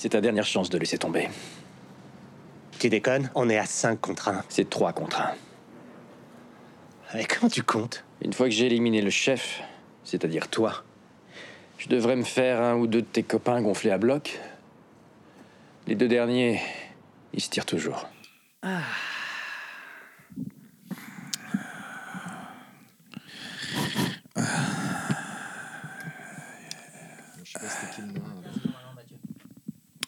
C'est ta dernière chance de laisser tomber. Tu déconnes On est à 5 contre 1. C'est 3 contre 1. Et comment tu comptes? Une fois que j'ai éliminé le chef, c'est-à-dire toi, je devrais me faire un ou deux de tes copains gonflés à bloc. Les deux derniers, ils se tirent toujours.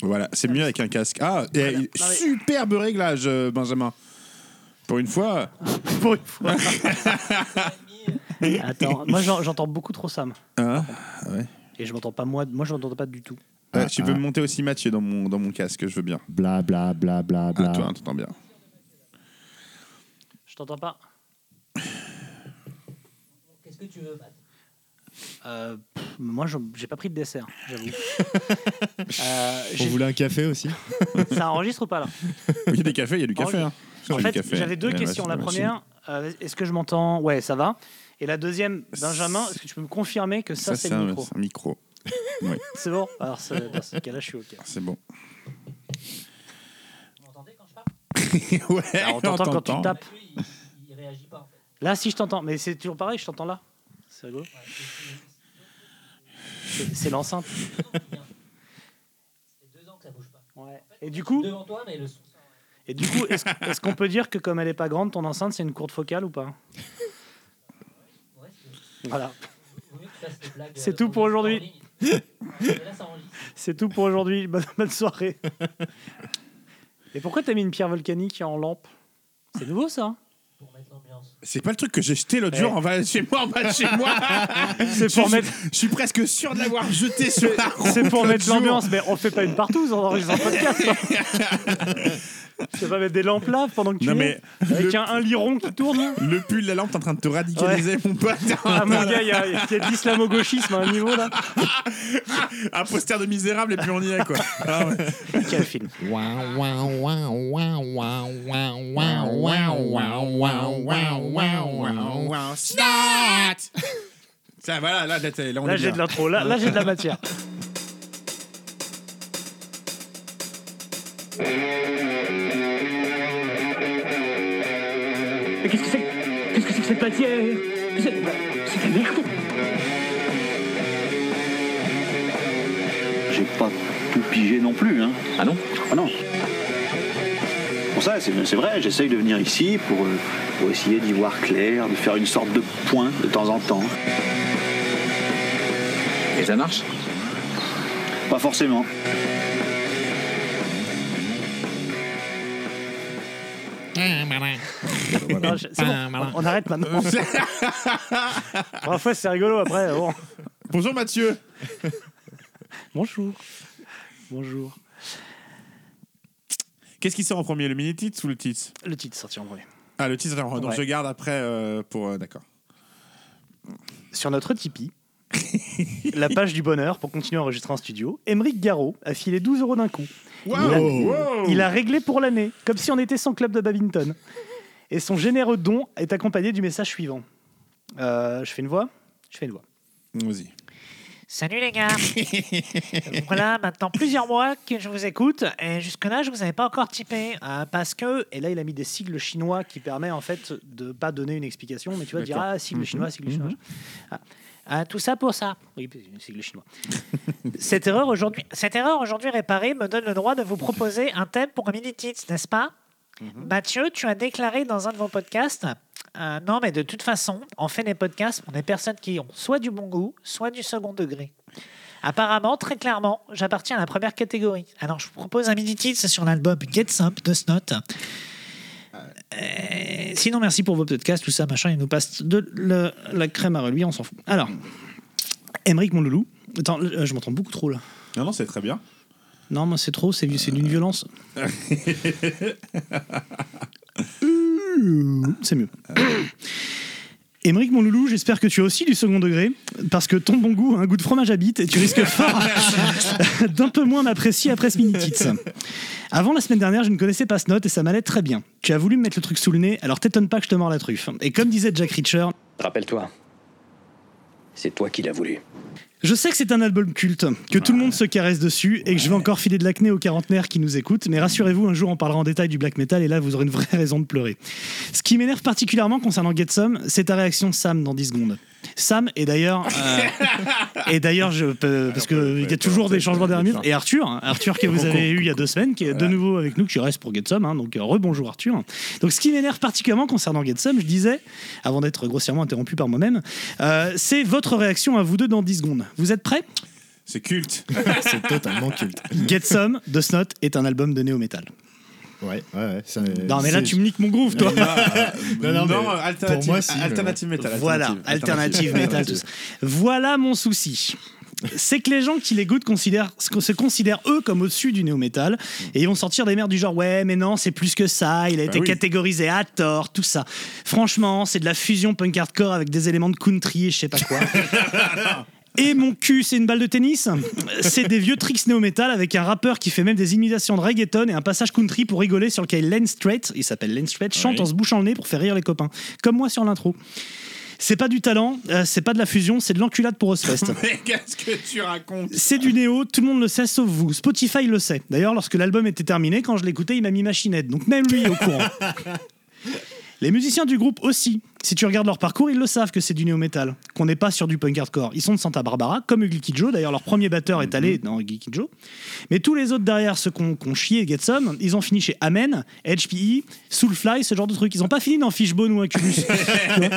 Voilà, c'est mieux avec un casque. Ah, et- Non, mais- superbe réglage, euh, Benjamin. Pour une fois. Pour une fois. Attends, moi j'en- j'entends beaucoup trop Sam. Hein ouais. Et je m'entends pas moi, moi je m'entends pas du tout. Ouais, Ah, tu ah. peux me monter aussi Mathieu dans mon, dans mon casque, je veux bien. Bla bla bla bla Ah, bla. toi, hein, t'entends bien. Je t'entends pas. Qu'est-ce que tu veux, Matt? Euh, pff, moi je- j'ai pas pris de dessert, j'avoue. Euh, On voulait un café aussi ça enregistre ou pas là Il y a des cafés, il y a du café. Hein. En fait, j'avais deux Ouais, questions. La première, euh, est-ce que je m'entends? Ouais, ça va. Et la deuxième, Benjamin, est-ce que tu peux me confirmer que ça, Ça, c'est le un, micro? c'est un micro. oui, C'est bon? Alors c'est- dans ce cas-là, je suis OK. c'est bon. Vous m'entendez quand je parle? Ouais, Alors, on t'entend quand tu tapes. Il, il, il réagit pas, en fait. Là, si je t'entends, mais c'est toujours pareil, je t'entends là. C'est l'enceinte. Ouais. Et du coup, Devant toi, mais le son. ça- et du coup, est-ce qu'on peut dire que comme elle est pas grande, ton enceinte, c'est une courte focale ou pas? Voilà. C'est euh, tout pour aujourd'hui. C'est tout pour aujourd'hui. Bonne, soirée. Et pourquoi t'as mis une pierre volcanique en lampe? C'est nouveau ça l'ambiance. C'est pas le truc que j'ai jeté l'autre jour Eh. en bas chez moi, en bas de chez moi. C'est pour Je- mettre, Je suis presque sûr de l'avoir jeté sur la route c'est pour mettre l'ambiance, mais on fait pas une partout, on enregistre un podcast. Hein. Tu vas pas mettre des lampes là pendant que tu Non, es mais Avec le- un, un liron qui tourne Le pull, la lampe, t'es en train de te radicaliser, mon pote. Ah mon gars, il y a, y a de l'islamo-gauchisme à un niveau là. Un poster de misérable et puis on y est, quoi. Ah ouais. Quel film Ça, voilà, là, là, là, on Là est j'ai de l'intro, là, là j'ai de la matière. Que c'est que cette matière C'est c'est la merde J'ai pas tout pigé non plus, hein. Ah non Ah non. Pour ça, c'est vrai, j'essaye de venir ici pour, euh, pour essayer d'y voir clair, de faire une sorte de point de temps en temps. Et ça marche? Pas forcément. Non, je- c'est bon, on, on arrête maintenant. Parfois c'est rigolo après. Bon. Bonjour Mathieu. Bonjour. Bonjour. Qu'est-ce qui sort en premier, le mini-titre ou le titre? Le titre sorti en premier. Ah, le titre, attends, donc Ouais. je garde après euh, pour. euh, D'accord. Sur notre Tipeee, la page du bonheur pour continuer à enregistrer en studio, Émeric Garot a filé 12 euros d'un coup. Il a- Wow. Il a réglé pour l'année, comme si on était son club de badminton. Et son généreux don est accompagné du message suivant. Euh, je fais une voix Je fais une voix. Vas-y. Salut les gars Voilà maintenant plusieurs mois que je vous écoute et jusque-là je vous avais pas encore typé euh, parce que... Et là, il a mis des sigles chinois qui permet en fait de pas donner une explication, mais tu vas dire ah sigle chinois, sigle chinois. Ah. euh, tout ça pour ça. Oui, sigle chinois. Cette erreur aujourd'hui cette erreur aujourd'hui réparée me donne le droit de vous proposer un thème pour un mini-titre, n'est-ce pas? Mathieu, tu as déclaré dans un de vos podcasts euh, non, mais de toute façon, on fait des podcasts pour des personnes qui ont soit du bon goût, soit du second degré. Apparemment, très clairement, j'appartiens à la première catégorie. Alors, je vous propose un mini-titre sur l'album Get Some de Snot. Euh, sinon, merci pour vos podcasts, tout ça, machin. Il nous passe de le- la crème à reluire, on s'en fout. Alors, Émeric, mon loulou. Attends, euh, je m'entends beaucoup trop là. Non, non, c'est très bien. Non, moi c'est trop, c'est d'une violence. c'est mieux. Émeric, mon loulou, j'espère que tu as aussi du second degré, parce que ton bon goût a un goût de fromage à bite et tu risques fort d'un peu moins m'apprécier après ce mini-tits. Avant la semaine dernière, je ne connaissais pas ce note et ça m'allait très bien. Tu as voulu me mettre le truc sous le nez, alors t'étonne pas que je te mords la truffe. Et comme disait Jack Reacher, Rappelle-toi, c'est toi qui l'as voulu. Je sais que c'est un album culte, que tout le monde se caresse dessus et que je vais encore filer de l'acné aux quarantenaires qui nous écoutent, mais rassurez-vous, un jour on parlera en détail du black metal et là vous aurez une vraie raison de pleurer. Ce qui m'énerve particulièrement concernant Get Some, c'est ta réaction Sam dans 10 secondes. Sam, et d'ailleurs, euh, et d'ailleurs, je peux- parce qu'il y a toujours des changements derniers et Arthur, hein, Arthur que vous avez eu il y a deux semaines, qui est de nouveau avec nous, qui reste pour Get Some, hein, donc euh, rebonjour Arthur. Donc ce qui m'énerve particulièrement concernant Get Some, je disais, avant d'être grossièrement interrompu par moi-même, euh, c'est votre réaction à vous deux dans 10 secondes. Vous êtes prêts? C'est culte. C'est totalement culte. Get Some de Snot est un album de néo-metal. Ouais, ouais, ouais. ça- Non mais là c'est- tu me niques mon groove toi. Non, non, mais alternative, pour moi, si, mais alternative metal. Voilà, alternative metal, tout ça. Voilà mon souci. C'est que les gens qui l'écoutent considèrent, se considèrent eux comme au-dessus du néo-metal et ils vont sortir des merdes du genre ouais mais non c'est plus que ça, il a été oui. catégorisé à tort, tout ça. Franchement c'est de la fusion punk hardcore avec des éléments de country et je sais pas quoi. Et mon cul, c'est une balle de tennis C'est des vieux tricks néo-metal avec un rappeur qui fait même des imitations de reggaeton et un passage country pour rigoler sur lequel Len Strait, il s'appelle Len Strait, chante en se bouchant le nez pour faire rire les copains. Comme moi sur l'intro. C'est pas du talent, euh, c'est pas de la fusion, c'est de l'enculade pour Ozfest. Mais qu'est-ce que tu racontes C'est du néo, tout le monde le sait sauf vous. Spotify le sait. D'ailleurs, lorsque l'album était terminé, quand je l'écoutais, il m'a mis machinette. Donc même lui est au courant. Les musiciens du groupe aussi. Si tu regardes leur parcours, ils le savent que c'est du néo-metal, qu'on n'est pas sur du punk hardcore. Ils sont de Santa Barbara, comme Ugly Joe. D'ailleurs, leur premier batteur est allé dans Ugly Joe. Mais tous les autres derrière, ceux qu'on qu'on chié Get Some, ils ont fini chez Amen, HPE, Soulfly, ce genre de trucs. Ils n'ont pas fini dans Fishbone ou Incubus.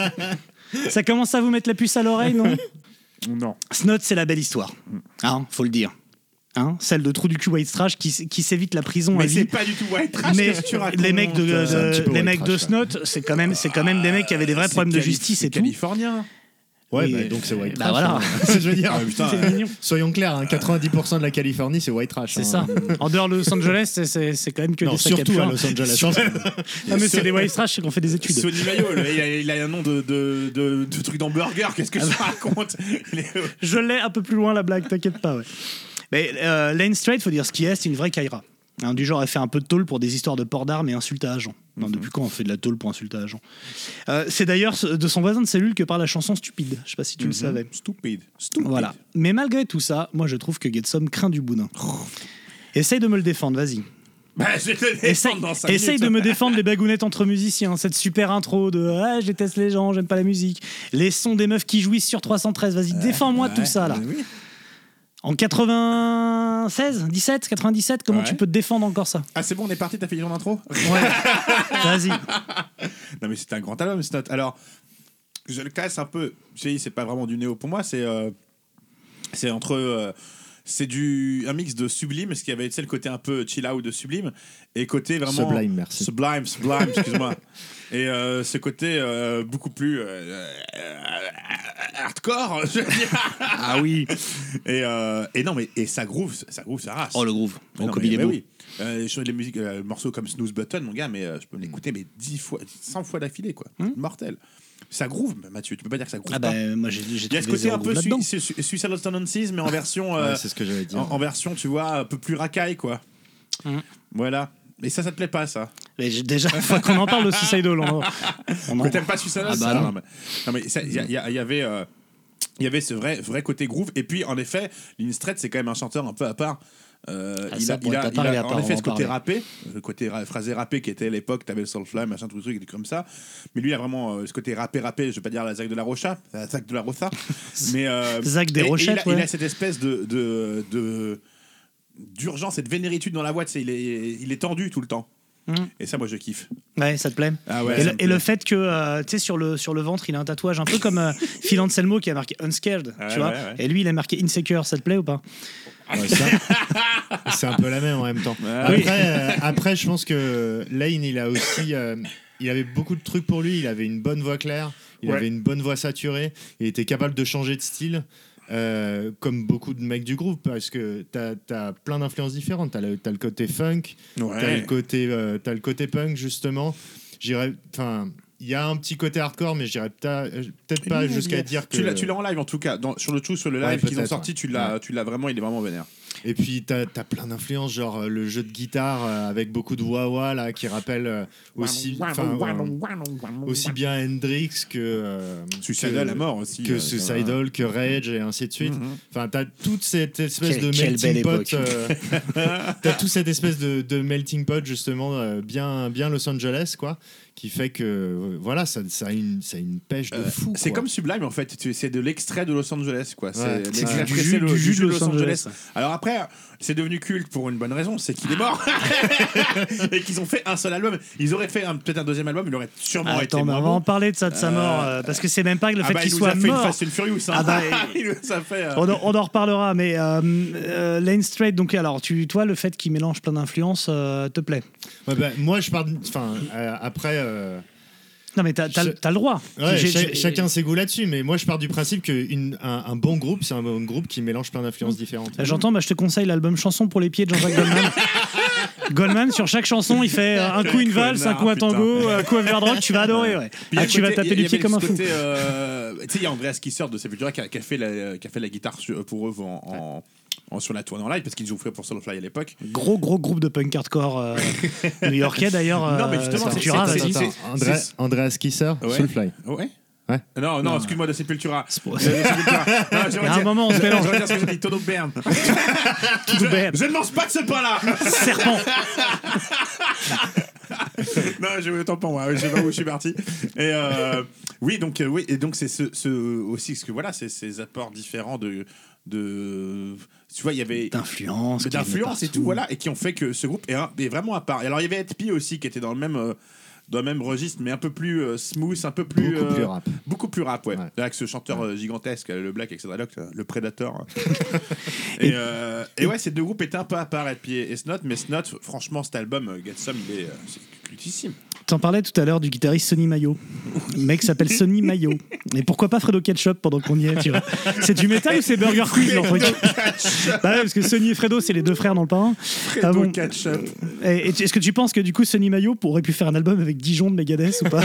Ça commence à vous mettre la puce à l'oreille, non? Non. Snot, c'est la belle histoire. Hein, faut le dire. Hein, celle de Trou du cul White Trash qui, qui s'évite la prison à Mais c'est pas du tout white trash. Mais qu'est-ce que tu racontes les mecs de, les mecs de trash. Snot, c'est quand même c'est quand même des mecs qui avaient des vrais problèmes de justice c'est et tout. californien. Ouais, Oui, bah, donc c'est white bah trash. voilà. hein. je veux dire, Ah, putain, C'est mignon. soyons clairs, hein, 90% de la Californie, c'est white trash. C'est hein. ça. En dehors de Los Angeles, c'est- quand même que Non, des surtout à Los Angeles. Ah, mais c'est des white trash, c'est qu'on fait des études. Sonny Mayo, le- il a, il a un nom de, de, de, de truc d'hamburger. Qu'est-ce que tu racontes Il est- Je l'ai un peu plus loin la blague, t'inquiète pas. Ouais. Mais euh, Lane Straight, faut dire ce qui est, c'est une vraie Kaira. Hein, du genre, elle fait un peu de tôle pour des histoires de port d'armes et insultes à agents. Non, depuis quand on fait de la tôle pour insulter à agents Euh, C'est d'ailleurs de son voisin de cellule que parle la chanson Stupide. Je sais pas si tu le savais. Stupide. Stupide. Voilà. Mais malgré tout ça, moi je trouve que Getsom craint du boudin. Essaye de me le défendre, vas-y. Bah, je te Essaye, défendre dans 5 essaye minutes. de me défendre les bagounettes entre musiciens, cette super intro de ah, je déteste les gens, j'aime pas la musique, les sons des meufs qui jouissent sur 313, vas-y, défends-moi tout ça là. Oui. En 96, 17, 97, comment Ouais. tu peux te défendre encore ça? Ah, c'est bon, on est parti, t'as fait ton intro? Ouais. Vas-y. Non, mais c'est un grand album, Snot. Alors, je le classe un peu. C'est pas vraiment du néo pour moi, c'est. euh, c'est entre. euh, c'est du un mix de sublime, ce qui avait tu sais, le côté un peu chill out de sublime, et côté vraiment Sublime, merci. sublime, sublime, excuse-moi. Et euh, ce côté euh, beaucoup plus euh, hardcore, je veux dire. Ah oui. Et, euh, et non, mais et ça groove, ça groove, ça race. Oh le groove. Rocco mais- mais Bilebo. oui. Euh, les les musiques, euh, morceaux comme Snooze Button, mon gars, mais euh, je peux l'écouter mais 10 fois, 100 fois d'affilée, quoi. Mortel. Ça groove, Mathieu, tu peux pas dire que ça groove Ah pas. bah moi j'ai j'ai Il y a ce côté un peu. Sui- Sui- Suicidal Tendencies, mais en version, euh, Ouais, c'est ce que j'allais dire. en, en version, tu vois, un peu plus racaille, quoi. Mhm. Voilà. Et ça, ça te plaît pas, ça Mais Déjà, faut qu'on en parle de Suicidal. On, on en- t'aimes pas Suicidal Ah bah non. mais, non, mais il y, a- il y a- il y avait. euh, il y avait ce vrai, vrai côté groove. Et puis, en effet, Lynn Strait, c'est quand même un chanteur un peu à part. Euh, Ah, il a, il a- il a- il est à part, en on effet ce côté rappé, le côté ra- phrasé rappé qui était à l'époque, t'avais le Soulfly, machin, tout le truc, comme ça. Mais lui, il a vraiment euh, ce côté rappé, rappé, je vais pas dire la Zach de la Rocha, la Zach de la Rosa. mais, euh, Zach des et- et Rochettes, il, a, il cette espèce de. de, de d'urgence et de vénéritude dans la voix, il est, il est tendu tout le temps. Mhm. Et ça, moi, je kiffe. Ouais, ça te plaît? Ah ouais, et, le, et fait que, euh, tu sais, sur le, sur le ventre, il a un tatouage un peu comme euh, Phil Anselmo qui a marqué Unscared, Ouais, tu vois. ouais, ouais. Et lui, il a marqué Insecure, ça te plaît ou pas? C'est un peu la même en même temps. Après, euh, après, je pense que Lane, il a aussi, euh, il avait beaucoup de trucs pour lui. Il avait une bonne voix claire, il Ouais. avait une bonne voix saturée, il était capable de changer de style. Euh, comme beaucoup de mecs du groupe, parce que t'as as plein d'influences différentes. T'as le, t'as le côté funk, t'as le côté, euh, t'as le côté punk justement. J'irais, enfin, il y a un petit côté hardcore, mais j'irais peut-être peut-être pas jusqu'à dire que Tu l'as, en live en tout cas. Dans- sur le tout, sur le Ouais, live qu'ils ont sorti, ouais. tu l'as, tu l'as vraiment, il est vraiment vénère. Et puis t'as as plein d'influences, genre euh, le jeu de guitare euh, avec beaucoup de wah-wah là, qui rappelle euh, aussi, aussi bien Hendrix que euh, Suicidal que- à mort aussi, que euh, Suicidal, que Rage et ainsi de suite. Mhm. Enfin, t'as toute cette espèce Quelle- de quelle melting belle pot. t'as toute cette espèce de, de melting pot justement euh, bien, bien Los Angeles quoi, qui fait que euh, voilà, ça, ça a une, ça a une pêche de Euh, fou. C'est comme Sublime en fait, c'est de l'extrait de Los Angeles quoi. C'est Ouais. du jus- le- du jus de Los Angeles. Alors après, c'est devenu culte pour une bonne raison, c'est qu'il est mort et qu'ils ont fait un seul album. Ils auraient fait peut-être un deuxième album, il aurait sûrement été Attends, mais moins on va en parler de ça, de sa Euh, mort, euh, parce que c'est même pas que le Ah fait bah, qu'il soit mort. une Fast and Furious. Hein. Ah bah, il nous a fait. euh, On en, on en reparlera, mais euh, Lane Straight, donc alors, tu, toi, le fait qu'il mélange plein d'influences te plaît? Bah, moi, je pars. de- Enfin, après. Euh, Non, mais t'as t'as- Je- t'as le droit. Ouais, J'ai- cha- j'ai- chacun ses goûts là-dessus, mais moi je pars du principe qu'un un, bon groupe, c'est un bon groupe qui mélange plein d'influences différentes. Euh, J'entends, bah, je te conseille l'album Chanson pour les pieds de Jean-Jacques Goldman. Goldman, sur chaque chanson, il fait euh, un coup une valse, un coup un tango, un coup un verdrock, tu vas adorer. Ouais. Puis Ah, tu vas taper y du pied comme un fou. euh, tu sais, il y a Andreas Kisser de Sepultura qui a, qui a fait la, qui a fait la guitare pour eux en, en- en- sur la tournée en live parce qu'ils jouaient pour Soulfly à l'époque. Gros, gros groupe de punk hardcore euh, new-yorkais d'ailleurs. Non, mais euh, justement, c'est- Sepultura, c'est- vas-y. c'est- Attends, André- Andreas Kisser, Ouais. Soulfly. Ouais. Ouais. Non, non, Non. excuse-moi de Sepultura. C'est pour- De Sepultura. Non, je a un moment, on se je vais mélange. dire ce que j'ai dit, Todo Bern. Je ne mange pas de ce pain-là Serpent. non, j'ai eu le temps pour moi. Je sais pas où je suis parti. Et euh, oui, donc euh, oui, et donc c'est ce, ce aussi parce que voilà, c'est ces apports différents de de tu vois, il y avait D'influence. d'influence et tout, voilà, et qui ont fait que ce groupe est, un- est vraiment à part. Et alors il y avait Ed P aussi qui était dans le même euh, dans le même registre, mais un peu plus euh, smooth, un peu plus Beaucoup euh, plus rap. Beaucoup plus rap, ouais. Ouais. Avec ce chanteur euh, gigantesque, le Black, etc. le Predator. et, et ouais, ces deux groupes étaient un peu à part, P et Snot, mais Snot, franchement, cet album, Get Some, il est. T'en parlais tout à l'heure du guitariste Sonny Mayo. Le mec s'appelle Sonny Mayo. Mais pourquoi pas Fredo Ketchup pendant qu'on y est, tu vois C'est du métal ou c'est Burger Quiz Bah ouais, parce que Sonny et Fredo, c'est les deux frères dans le parrain. Ah bon Ketchup. Et, et est-ce que tu penses que du coup Sonny Mayo aurait pu faire un album avec Dijon de Megadeth ou pas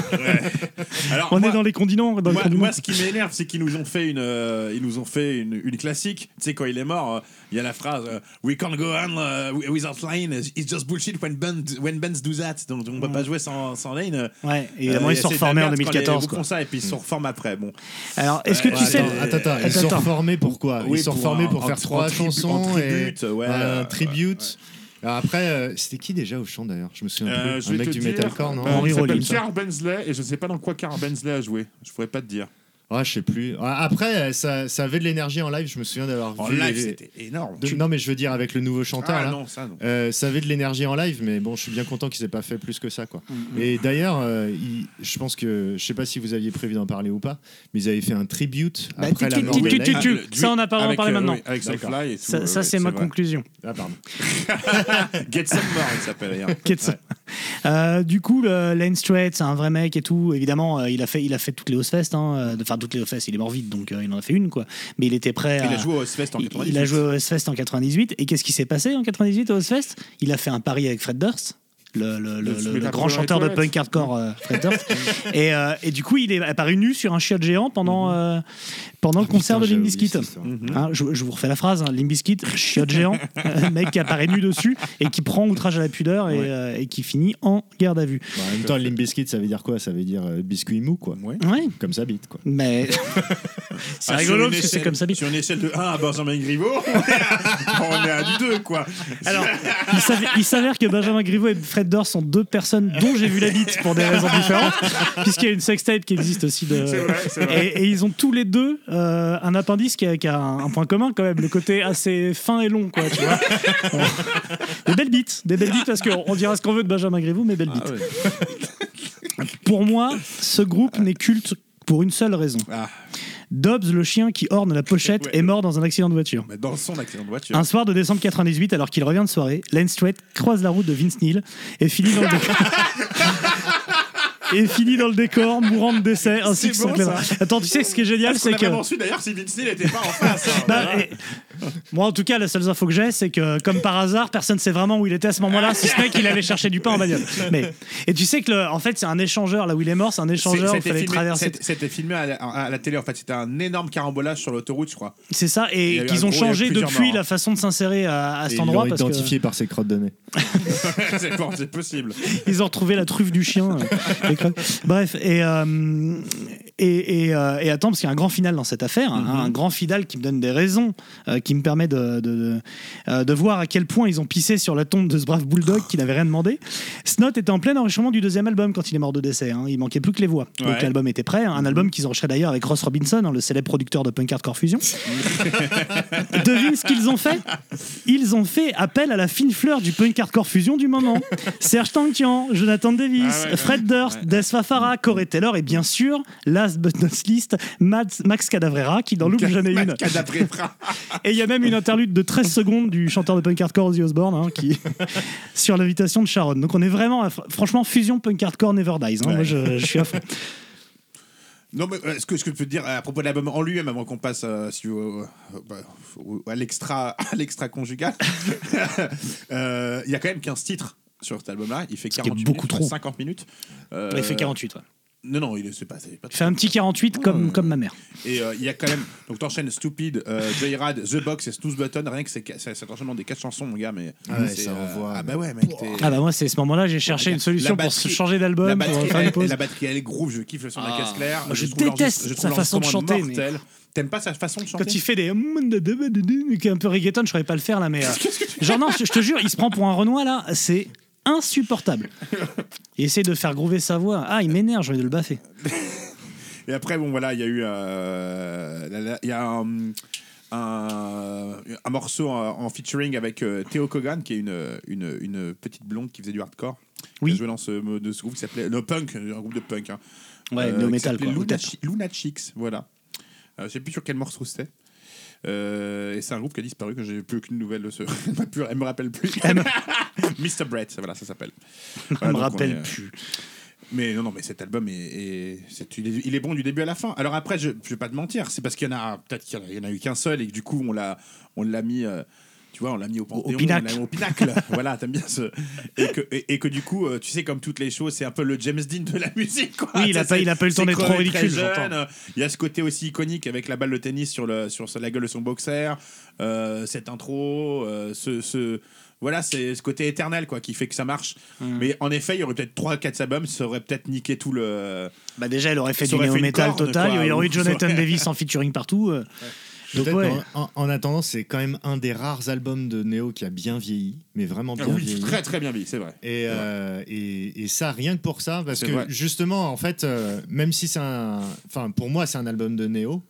Alors, On moi- est dans les. Dans le Moi, ce qui m'énerve, c'est qu'ils nous ont fait une, euh, ils nous ont fait une, une classique. Tu sais, quand il est mort, euh, il y a la phrase euh, "We can't go on euh, without Lane. It's just bullshit when bands when bands do that." Donc, on peut pas jouer sans, sans Lane. Ouais, évidemment, Euh, ils se sont reformés en merde quand les 2014. groupes Quoi. font ça et puis ils se reforment après. Bon. Alors, est-ce que tu sais. Attends, attends, attends, ils sont Attends. reformés pour quoi Oui, Ils sont un- pour faire trois chansons et un tribute. Alors après, euh, c'était qui déjà au chant d'ailleurs? Je me souviens Euh, plus. Un mec du dire, metalcore, non? euh, Henry il s'appelle Rollins. Carl Bensley et je sais pas dans quoi Carl Bensley a joué. Je pourrais pas te dire. Ah, je sais plus. Après, euh, ça, ça avait de l'énergie en live. Je me souviens d'avoir En vu. live, les- c'était énorme. de- Non, mais je veux dire avec le nouveau chanteur Ah là. non, ça non. Euh, ça avait de l'énergie en live, mais bon, je suis bien content qu'ils aient pas fait plus que ça, quoi. Et d'ailleurs, euh, il- je pense que, je sais pas si vous aviez prévu d'en parler ou pas, mais ils avaient fait un tribute Bah, après tu- la tu- mort tu- de tu- Lane. tu- tu- le- ça, on n'a pas avec, parlé euh, maintenant. oui, avec D'accord. Soulfly et tout. Ça, euh, ça, ouais, c'est ma vrai. conclusion. Ah, pardon. Get Some More, il s'appelle. Euh, du coup, le Lane Strait, c'est un vrai mec et tout. Évidemment, euh, il a fait, il a fait toutes les Ozfest. Hein, euh, enfin, toutes les Ozfest, il est mort vite, donc euh, il en a fait une, quoi. Mais il était prêt. Il à- a joué au Ozfest en il- 98. Il a joué au Ozfest en 98. Et qu'est-ce qui s'est passé en 98 au Ozfest? Il a fait un pari avec Fred Durst. Le, le- le- Le- le- le le grand chanteur de punk hardcore euh, Fred Durst. et, euh, et du coup, il est apparu nu sur un chiotte géant pendant, euh, pendant le concert Putain, de. Mhm. Hein, je, je vous refais la phrase, hein, Limp Bizkit, chiotte géant, mec qui apparaît nu dessus et qui prend outrage à la pudeur et, Ouais. euh, et qui finit en garde à vue. Bah, en même temps, Limp Bizkit, ça veut dire quoi? Ça veut dire euh, biscuit mou, quoi. Ouais. Ouais, Comme ça bite, quoi. mais c'est Ah, rigolo parce que c'est comme ça. Sur une échelle de 1 à Benjamin Griveaux, on est à, on est à du 2, quoi. Alors, il s'avère, il s'avère que Benjamin Griveaux et Fred Durst sont deux personnes dont j'ai vu la bite pour des raisons différentes, puisqu'il y a une sextape qui existe aussi. De... C'est vrai, c'est vrai. Et, et ils ont tous les deux euh, un appendice qui a, qui a un, un point commun quand même, le côté assez fin et long, quoi, tu vois. des belles bites, des belles bites parce qu'on on dira ce qu'on veut de Benjamin Griveaux, mais belles bites. Pour moi, ce groupe n'est culte pour une seule raison. Ah, Dobbs, le chien qui orne la pochette, Ouais. est mort dans un accident de voiture. mais dans son accident de voiture. Un soir de décembre 98, alors qu'il revient de soirée, Lane Strait croise la route de Vince Neil et finit dans le décor. et finit dans le décor, mourant de décès, ainsi que bon. Attends, tu sais ce qui est génial, c'est a que. su d'ailleurs si Vince Neil n'était pas en face hein, Bah, et- Moi, en tout cas, la seule info que j'ai, c'est que, comme par hasard, personne ne sait vraiment où il était à ce moment-là, si ce n'est qu'il allait chercher du pain en bagnole. Mais, et tu sais que, le- en fait, c'est un échangeur, là où il est mort, c'est un échangeur où il C'était fallait filmé, traverser. c'était- filmé à la, à la télé en fait. C'était un énorme carambolage sur l'autoroute, je crois. C'est ça, Il et qu'ils ont gros- il changé depuis morts, hein. la façon de s'insérer à, à Et cet ils endroit l'ont parce que identifié par ses crottes de nez. c'est possible. ils ont retrouvé la truffe du chien. euh. Bref, et, euh, et, et, euh, et attends, parce qu'il y a un grand final dans cette affaire, hein, Mhm. un grand final qui me donne des raisons, euh, qui me permet de, de, de, euh, de voir à quel point ils ont pissé sur la tombe de ce brave bulldog qui n'avait rien demandé. Snot était en plein enregistrement du deuxième album quand il est mort de décès. hein. Il manquait plus que les voix. Donc l'album était prêt. hein. Un album qu'ils enregistraient d'ailleurs avec Ross Robinson, hein, le célèbre producteur de Punk Hardcore Fusion. Devine ce qu'ils ont fait? Ils ont fait appel à la fine fleur du punk hardcore fusion du moment. Serge Tankian, Jonathan Davis, Ah ouais, Fred Durst, ouais. Des Fafara, Corey Taylor et bien sûr, last but not least, Max, Max Cadavrera qui n'en loupe jamais une. Cadavrera. Et il y a même une interlude de 13 secondes du chanteur de punk hardcore Ozzy Osbourne hein, qui sur l'invitation de Sharon. Donc on est vraiment, franchement, fusion punk hardcore never dies. hein. Ouais. Moi je, je suis à fond. Non, mais euh, ce que, ce que je peux te dire à propos de l'album en lui-même, avant qu'on passe euh, si, au- bah, à l'extra à l'extra conjugal, euh, il y a quand même 15 titres sur cet album-là. Il fait qui est 48 beaucoup minutes, trop. 50 minutes. Euh, Il fait 48. ouais. Non, non, il est, c'est pas, c'est pas Il fait un petit 48 comme, comme ma mère. Et euh, il y a quand même. Donc t'enchaînes Stupid, euh, Joyride, The Box et Snooze Button. Rien que c'est c'est cet enchaînement des quatre chansons, mon gars. Mais Ah ouais, c'est, ça envoie. Ah bah ouais, mec. t'es- Ah bah moi c'est ce moment-là j'ai cherché une solution pour batterie- se changer la d'album pour batterie, faire une elle, pause. la batterie, elle est groove. Je kiffe le son de la caisse claire. Moi, je trouve déteste je sa trouve façon de l'enregistrement chanter, mais- mortel. T'aimes pas sa façon de chanter Quand il fait des qui est un peu reggaeton, je saurais pas le faire là, mais euh, genre non, je je te jure, il se prend pour un Renoir là, c'est insupportable. Il essaie de faire groover sa voix. Ah, il m'énerve, j'ai envie de le baffer. Et après, bon, voilà, il y a eu. euh, Il y a un, un, un morceau en, en featuring avec euh, Theo Kogan, qui est une, une, une petite blonde qui faisait du hardcore. Oui. Qui a joué dans ce, de ce groupe qui s'appelait. No Punk, un groupe de punk. Hein. Ouais, Euh, qui metal quoi. Luna, peut-être. Chi- Luna Chicks, voilà. Euh, je sais plus sur quel morceau c'était. Euh, et c'est un groupe qui a disparu, que j'ai plus aucune nouvelle de ce. elle, elle me rappelle plus. Mr. Brett, voilà, ça s'appelle. Voilà, me donc on rappelle est, euh, plus. Mais non, non, mais cet album est, il, est, il est bon du début à la fin. Alors après, je, je vais pas te mentir, c'est parce qu'il y en a peut-être qu'il y en a- eu qu'un seul et que du coup on l'a, on l'a mis, euh, tu vois, on l'a mis au panthéon, pinacle. on l'a mis au pinacle. voilà, t'aimes bien ce et que, et, et que du coup, euh, tu sais, comme toutes les choses, c'est un peu le James Dean de la musique. Quoi. Oui, il a pas- c'est- il a pas eu le temps d'être trop ridicule, Il y a ce côté aussi iconique avec la balle de tennis sur le sur la gueule de son boxer, euh, cette intro, euh, ce, ce voilà, c'est ce côté éternel quoi qui fait que ça marche. Mm. Mais en effet, il y aurait peut-être 3 4 albums, ça aurait peut-être niqué tout le Bah déjà, il aurait fait Ça du néo-metal total. quoi, il y aurait eu Jonathan. Davis en featuring partout. Donc Peut-être ouais. en, en- en attendant, c'est quand même un des rares albums de Neo qui a bien vieilli, mais vraiment Ah bien oui, vieilli. très très bien dit, c'est vrai. Et, euh, et, et ça, rien que pour ça, parce que vrai. justement, en fait, euh, même si c'est un. Enfin, pour moi, c'est un album de Neo.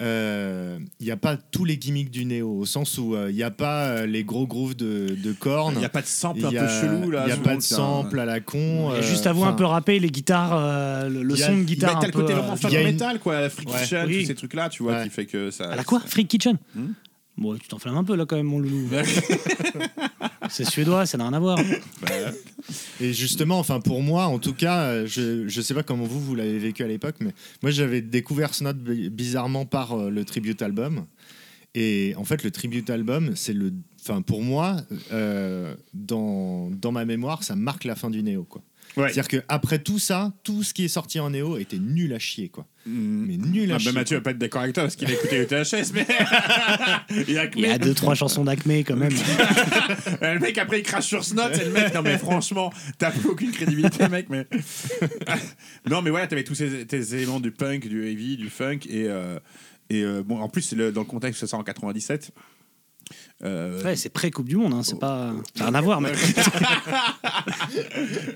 Euh, Il n'y a pas tous les gimmicks du Neo, au sens où euh, il n'y a pas euh, les gros grooves de, de cornes. Il n'y a pas de sample un Il y peu a- chelou là. Il n'y a pas de sample à la con. Il y a euh, juste à vous un peu rapper les guitares, euh, le, le il y a- son de il guitare t'as un le peu. côté euh, vraiment il y a une- metal quoi, la Freak Ouais. Kitchen, Oui. tous ces trucs là, tu vois, Ouais. qui fait que ça. À la quoi Freak Kitchen Hmm Bon, tu t'enflammes un peu là quand même, mon loulou. c'est suédois, ça n'a rien à voir. Et justement, enfin pour moi, en tout cas, je je sais pas comment vous vous l'avez vécu à l'époque, mais moi j'avais découvert Snot bi- bizarrement par euh, le tribute album. Et en fait, le tribute album, c'est le, enfin pour moi, euh, dans dans ma mémoire, ça marque la fin du néo quoi. Ouais. C'est-à-dire que après tout ça, tout ce qui est sorti en néo était nul à chier quoi. Mm. Mais nul à Ah chier. bah Mathieu va pas être d'accord avec toi parce qu'il a écouté le THS, mais. il a Il y a deux, trois chansons d'Acme quand même. le mec après il crache sur Snot, c'est le mec. Non mais franchement, t'as plus aucune crédibilité, mec. Mais non, mais voilà, t'avais tous ces, tes éléments du punk, du heavy, du funk et euh, et euh, bon, en plus le- dans le contexte ça sort en 97. Euh, Ouais, c'est pré-Coupe du Monde, hein, c'est pas. Ça rien à voir, mec.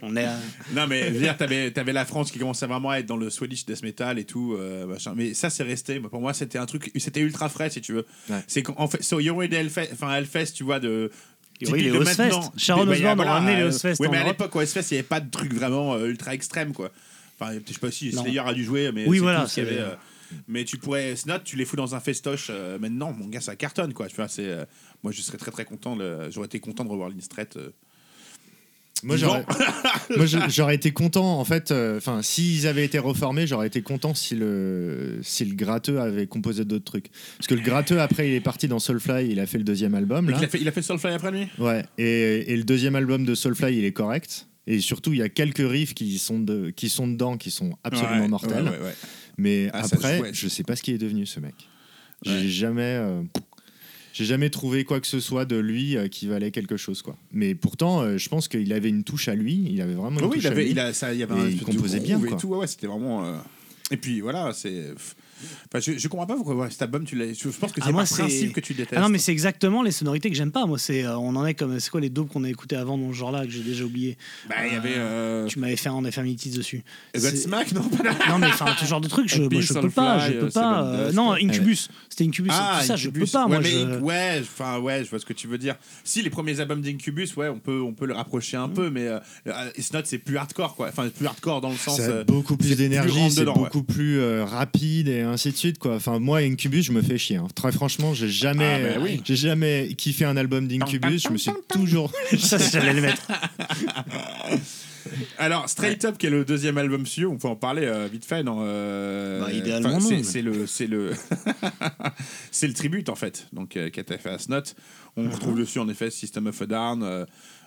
On est à- Non, mais dire, t'avais, t'avais la France qui commençait vraiment à être dans le Swedish death metal et tout, euh, machin. Mais ça, c'est resté. Pour moi, c'était un truc, c'était ultra frais, si tu veux. Ouais. C'est qu'en fait, so, il y aurait eu des Hellfest, enfin, Hellfest, tu vois, de. Typique les Ozfest. Sharon Des- Osbourne voilà, a ramené les euh, Ozfest Ouais, en mais à l'époque, au Ozfest, il n'y avait pas de truc vraiment euh, ultra extrême, quoi. Enfin, je sais pas si. Slayer a dû jouer, mais Oui, voilà, tout ce qu'il y avait, euh, mais tu pourrais, Snot, tu les fous dans un festoche. euh, maintenant, mon gars, ça cartonne, quoi. Tu vois, c'est, euh, moi, je serais très, très content. le- J'aurais été content de revoir Lindstret. euh, Moi, j'aurais, moi, je- j'aurais été content, en fait. euh, Enfin, s'ils avaient été reformés, j'aurais été content si le, si le gratteux avait composé d'autres trucs. Parce que le gratteux, après, il est parti dans Soulfly, il a fait le deuxième album. Là. il, a fait, il a fait Soulfly après lui? Ouais, et, et le deuxième album de Soulfly, il est correct. Et surtout, il y a quelques riffs qui sont, de, qui sont dedans, qui sont absolument Ouais, mortels. ouais, ouais, ouais. Mais Ah, après, je sais pas ce qui est devenu ce mec. Ouais. J'ai jamais, euh, j'ai jamais trouvé quoi que ce soit de lui euh, qui valait quelque chose, quoi. Mais pourtant, euh, je pense qu'il avait une touche à lui. Il avait vraiment une Oui, touche il à avait, lui. il a, ça, il y avait Et un il espèce de composait bien, et quoi. tout. Ouais, ouais, c'était vraiment. Et puis voilà, c'est. Enfin, je, je comprends pas pourquoi ouais, cet album, tu l'as. Je pense que Ah, c'est moi, par c'est- principe que tu détestes. Ah non, mais c'est exactement les sonorités que j'aime pas. Moi, c'est, euh, on en est comme, c'est quoi les dopes qu'on a écouté avant dans ce genre-là que j'ai déjà oublié. Bah, il y avait. euh, Tu m'avais fait un Infinity dessus. Godsmack, non pas là. Non, mais enfin, ce genre de truc, je, moi, je peux pas, je peux euh, pas. Euh, non. Incubus, c'était Incubus, Ah, tout ça, je peux Incubus. pas. Ouais, moi, mais je- ouais, enfin ouais, je vois ce que tu veux dire. Si les premiers albums d'Incubus, ouais, on peut, on peut le rapprocher un peu, mais euh, euh, It's Not c'est plus hardcore quoi. Enfin, plus hardcore dans le sens. Euh, beaucoup plus d'énergie, c'est beaucoup plus euh, rapide et ainsi de suite quoi. Enfin moi Incubus je me fais chier. hein. Très franchement j'ai jamais, Ah, bah oui. j'ai jamais kiffé un album d'Incubus. Je me suis toujours. ça, j'allais le mettre. Alors, Straight Up, qui est le deuxième album studio, on peut en parler euh, vite fait. Non, euh, Bah, idéalement, c'est- le, c'est le, c'est le tribute en fait. Donc, euh, qui a été fait à Snot. On Mhm. retrouve dessus en effet System of a Down, euh,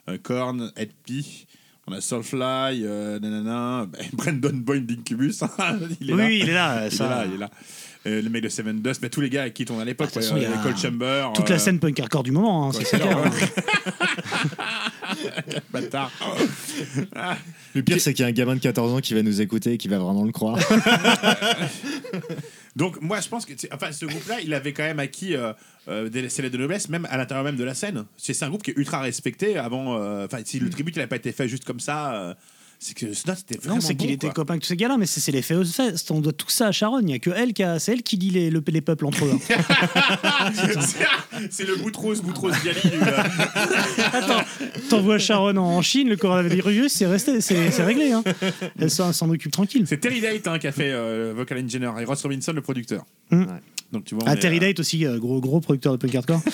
euh, Korn, Ed P. On a Soulfly, euh, nanana, bah, Brandon Boyd d'Incubus. il est Oui, là. oui, il est là, Il ça. est là, il est là. Euh, le mec de Seven Dust, mais tous les gars avec qui on à l'époque, Ah, euh, a Cold Chamber. Toute euh, la scène punk hardcore du moment, hein, ça, c'est clair. hein. Bâtard. Le pire c'est qu'il y a un gamin de 14 ans qui va nous écouter et qui va vraiment le croire. Donc moi je pense que enfin ce groupe-là il avait quand même acquis euh, euh, des lettres de noblesse même à l'intérieur même de la scène. C'est un groupe qui est ultra respecté avant. euh, Enfin si le tribut il n'a pas été fait juste comme ça, c'est que Snot c'était vraiment Non, c'est qu'il bon, était quoi. copain avec tous ces gars-là, mais c'est les faits fest. On doit tout ça à Sharon. Il n'y a que elle qui a, c'est elle qui lit les, le- les peuples entre eux. C'est- c'est le Boutros Boutros là. Attends, t'envoies Sharon en Chine, le coronavirus, c'est resté, c'est c'est réglé. Hein. Elle s'en occupe tranquille. C'est Terry Date hein, qui a fait euh, Vocal Engineer et Ross Robinson le producteur. Mm. Donc tu vois. Ah, Terry euh, Date aussi, euh, gros, gros producteur de punk hardcore.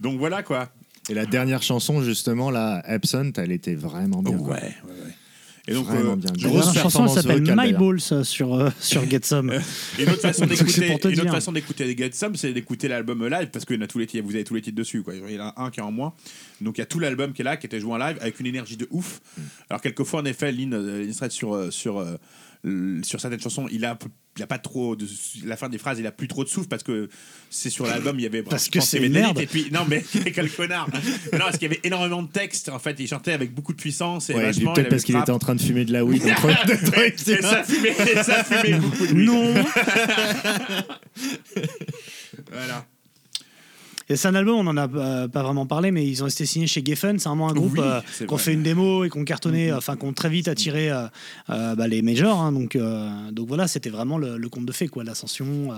Donc voilà quoi. Et la dernière chanson justement là, Absent, elle était vraiment bien. Ouais, ouais, ouais. Et donc, Vraiment euh, bien. La Grosse dernière chanson, performance s'appelle vocale, My d'ailleurs. Balls euh, sur, euh, sur Get Some. Et une autre façon Donc, c'est d'écouter, pour te une autre dire. façon d'écouter Get Some, c'est d'écouter l'album live parce que y en a tous les titres, vous avez tous les titres dessus. Quoi. Il y en a un qui est en moins. Donc il y a tout l'album qui est là, qui était joué en live avec une énergie de ouf. Alors quelquefois, en effet, Lynn, euh, Lynn Strait sur, euh, sur, euh, sur certaines chansons, il a, il a pas trop de, la fin des phrases, il a plus trop de souffle parce que c'est sur l'album, il y avait Parce que c'est merde. Et puis non, mais quel connard. non, parce qu'il y avait énormément de texte. En fait, il chantait avec beaucoup de puissance et Ouais, vachement. peut-être parce qu'il était en train de fumer de la weed. entre- et ça fumait, ça fumait beaucoup de weed. Non Voilà. Et c'est un album, on en a euh, pas vraiment parlé, mais ils ont été signés chez Geffen. C'est vraiment un groupe Oui, euh, qu'on fait une démo et qu'on cartonnait, enfin qu'on très vite attiré euh, bah, les majors. hein. donc, donc voilà, c'était vraiment le, le conte de fées, quoi. L'ascension,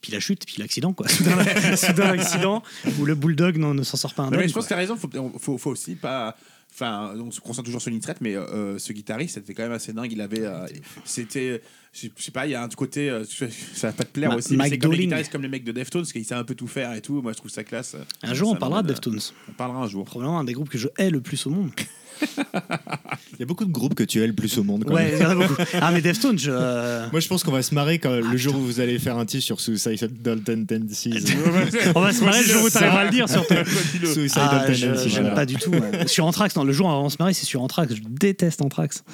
puis la chute, puis l'accident, quoi. Soudain, soudain accident où le bulldog non, ne s'en sort pas Non, mais je pense que tu as raison, faut, faut, faut aussi pas. Enfin, on se concentre toujours sur Lynn mais euh, ce guitariste, c'était quand même assez dingue. Il avait. euh, c'était. Je sais- pas, il y a un côté. euh, ça va pas te plaire Ma- aussi, mais Mike c'est comme les guitaristes comme les mecs de Deftones, qui savent un peu tout faire et tout. Moi, je trouve ça classe. Un jour, on parlera de Deftones. On parlera un jour. Probablement un des groupes que je hais le plus au monde. Il y a beaucoup de groupes que tu aimes le plus au monde. Quand Ouais, même. il y en a beaucoup. Ah, mais Deftones, je. euh, Moi, je pense qu'on va se marrer quand le jour où vous allez faire un titre sur Suicidal Tendencies. On va se marrer le jour où t'arriveras à le dire, surtout. Suicidal Ah, je- Tendencies. J'aime pas du tout. ouais. Sur Anthrax, non, le jour où on va se marrer, c'est sur Anthrax. Je déteste Anthrax.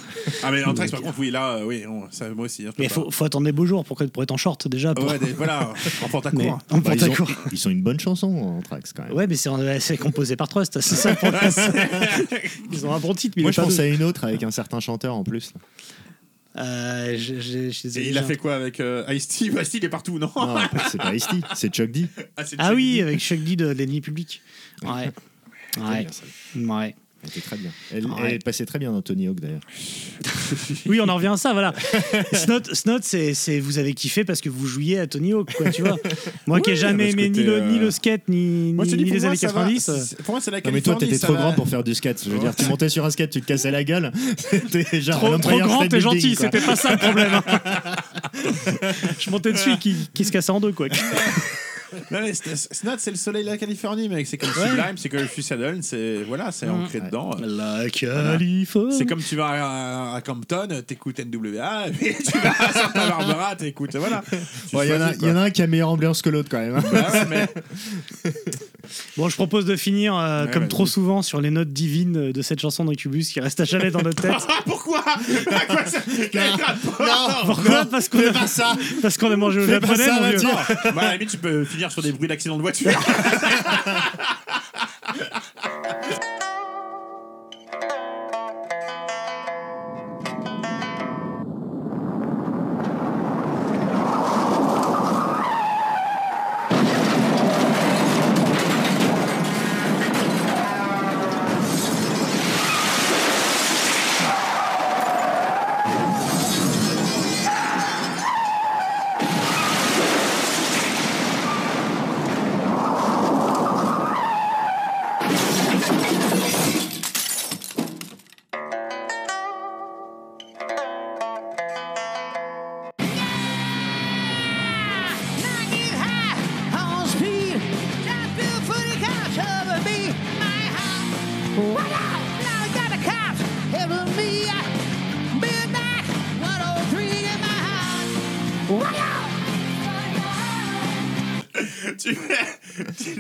Ah, mais Anthrax, par contre, oui, là, euh, oui, on- ça, moi aussi. hein, je peux Mais pas. faut, faut attendre des beaux jours pour, que- pour être en short déjà. Pour... Ouais, des- voilà, en pantacourt. Mais, en Bah, ils, ont, pantacourt. ils sont une bonne chanson en Trax quand même. Ouais, mais c'est c'est composé par Trust, c'est ça. pour- Ils ont un bon titre, mais Moi, il je pense à une autre avec un certain chanteur en plus. Euh, je- je- je suis désolé, Et il a fait quoi avec euh, Ice-T Ice-T, il est partout, non, Non, c'est pas Ice-T, c'est Chuck D. Ah, Ah Chuck oui, D. avec Chuck D de l'ennemi public. Ouais. Ouais. ouais. Elle était très bien. Elle, Ouais. elle passait très bien dans Tony Hawk d'ailleurs. Oui, on en revient à ça, voilà. Snot, Snot c'est, c'est- vous avez kiffé parce que vous jouiez à Tony Hawk, quoi, tu vois. Moi qui ai jamais aimé ni t'es, le, ni euh, le skate, ni, Moi, ni les moi, années ça va. 90. euh. C'est- Pour moi, c'est la Non, mais toi, t'étais trop va. grand pour faire du skate. Je veux dire, tu montais sur un skate, tu te cassais la gueule. C'était genre Trop, grand Building, gentil, quoi. c'était pas ça le problème. Je montais dessus, qui, qui se cassait en deux, quoi. Non, mais Sn- Snot, c'est le soleil de la Californie, mec. C'est comme Ouais. Sublime, c'est comme Fusadon, c'est voilà, c'est Mm. ancré dedans. La Californie. C'est comme tu vas à, à Compton, t'écoutes NWA, et tu vas à Santa Barbara, t'écoutes, voilà. Ouais, Il y, en a- y en un qui a meilleure ambiance que l'autre quand même. hein. Bah mais- Bon, je propose de finir, euh, Ouais, comme trop souvent, sur les notes divines de cette chanson d'Incubus qui reste à chalet dans notre tête. Ah, pourquoi? À quoi ça Quel rapport Pourquoi? Parce qu'on a, pas ça. parce qu'on a mangé au japonais, ça, mon vieux. Bah, à la limite, tu peux finir sur des bruits d'accident de voiture.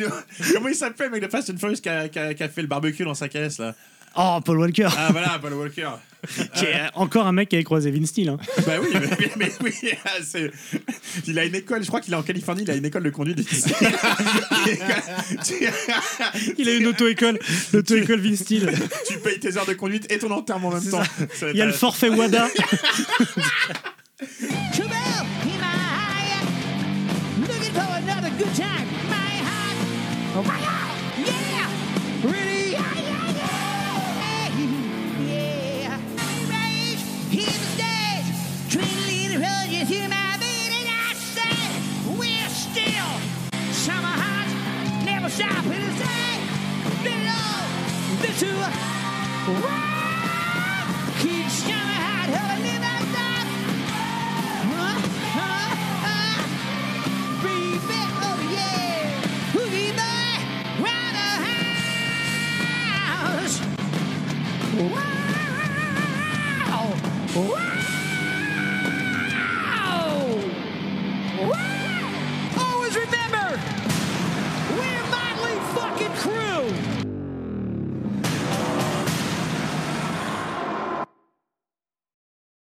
Comment il s'appelle, mec de Fast and Furious qui a, qui a- qui a fait le barbecue dans sa caisse, là Oh, Paul Walker. Ah, voilà, Paul Walker. Qui est encore un mec qui avait croisé Vince Steele. hein. Bah oui, mais, oui, ah, c'est- il a une école, je crois qu'il est en Californie, il a une école de conduite. Il a une auto-école, l'auto-école Vince Steele. tu payes tes heures de conduite et ton enterrement en même temps. Ça Il y a le forfait WADA. Looking for another good time. Oh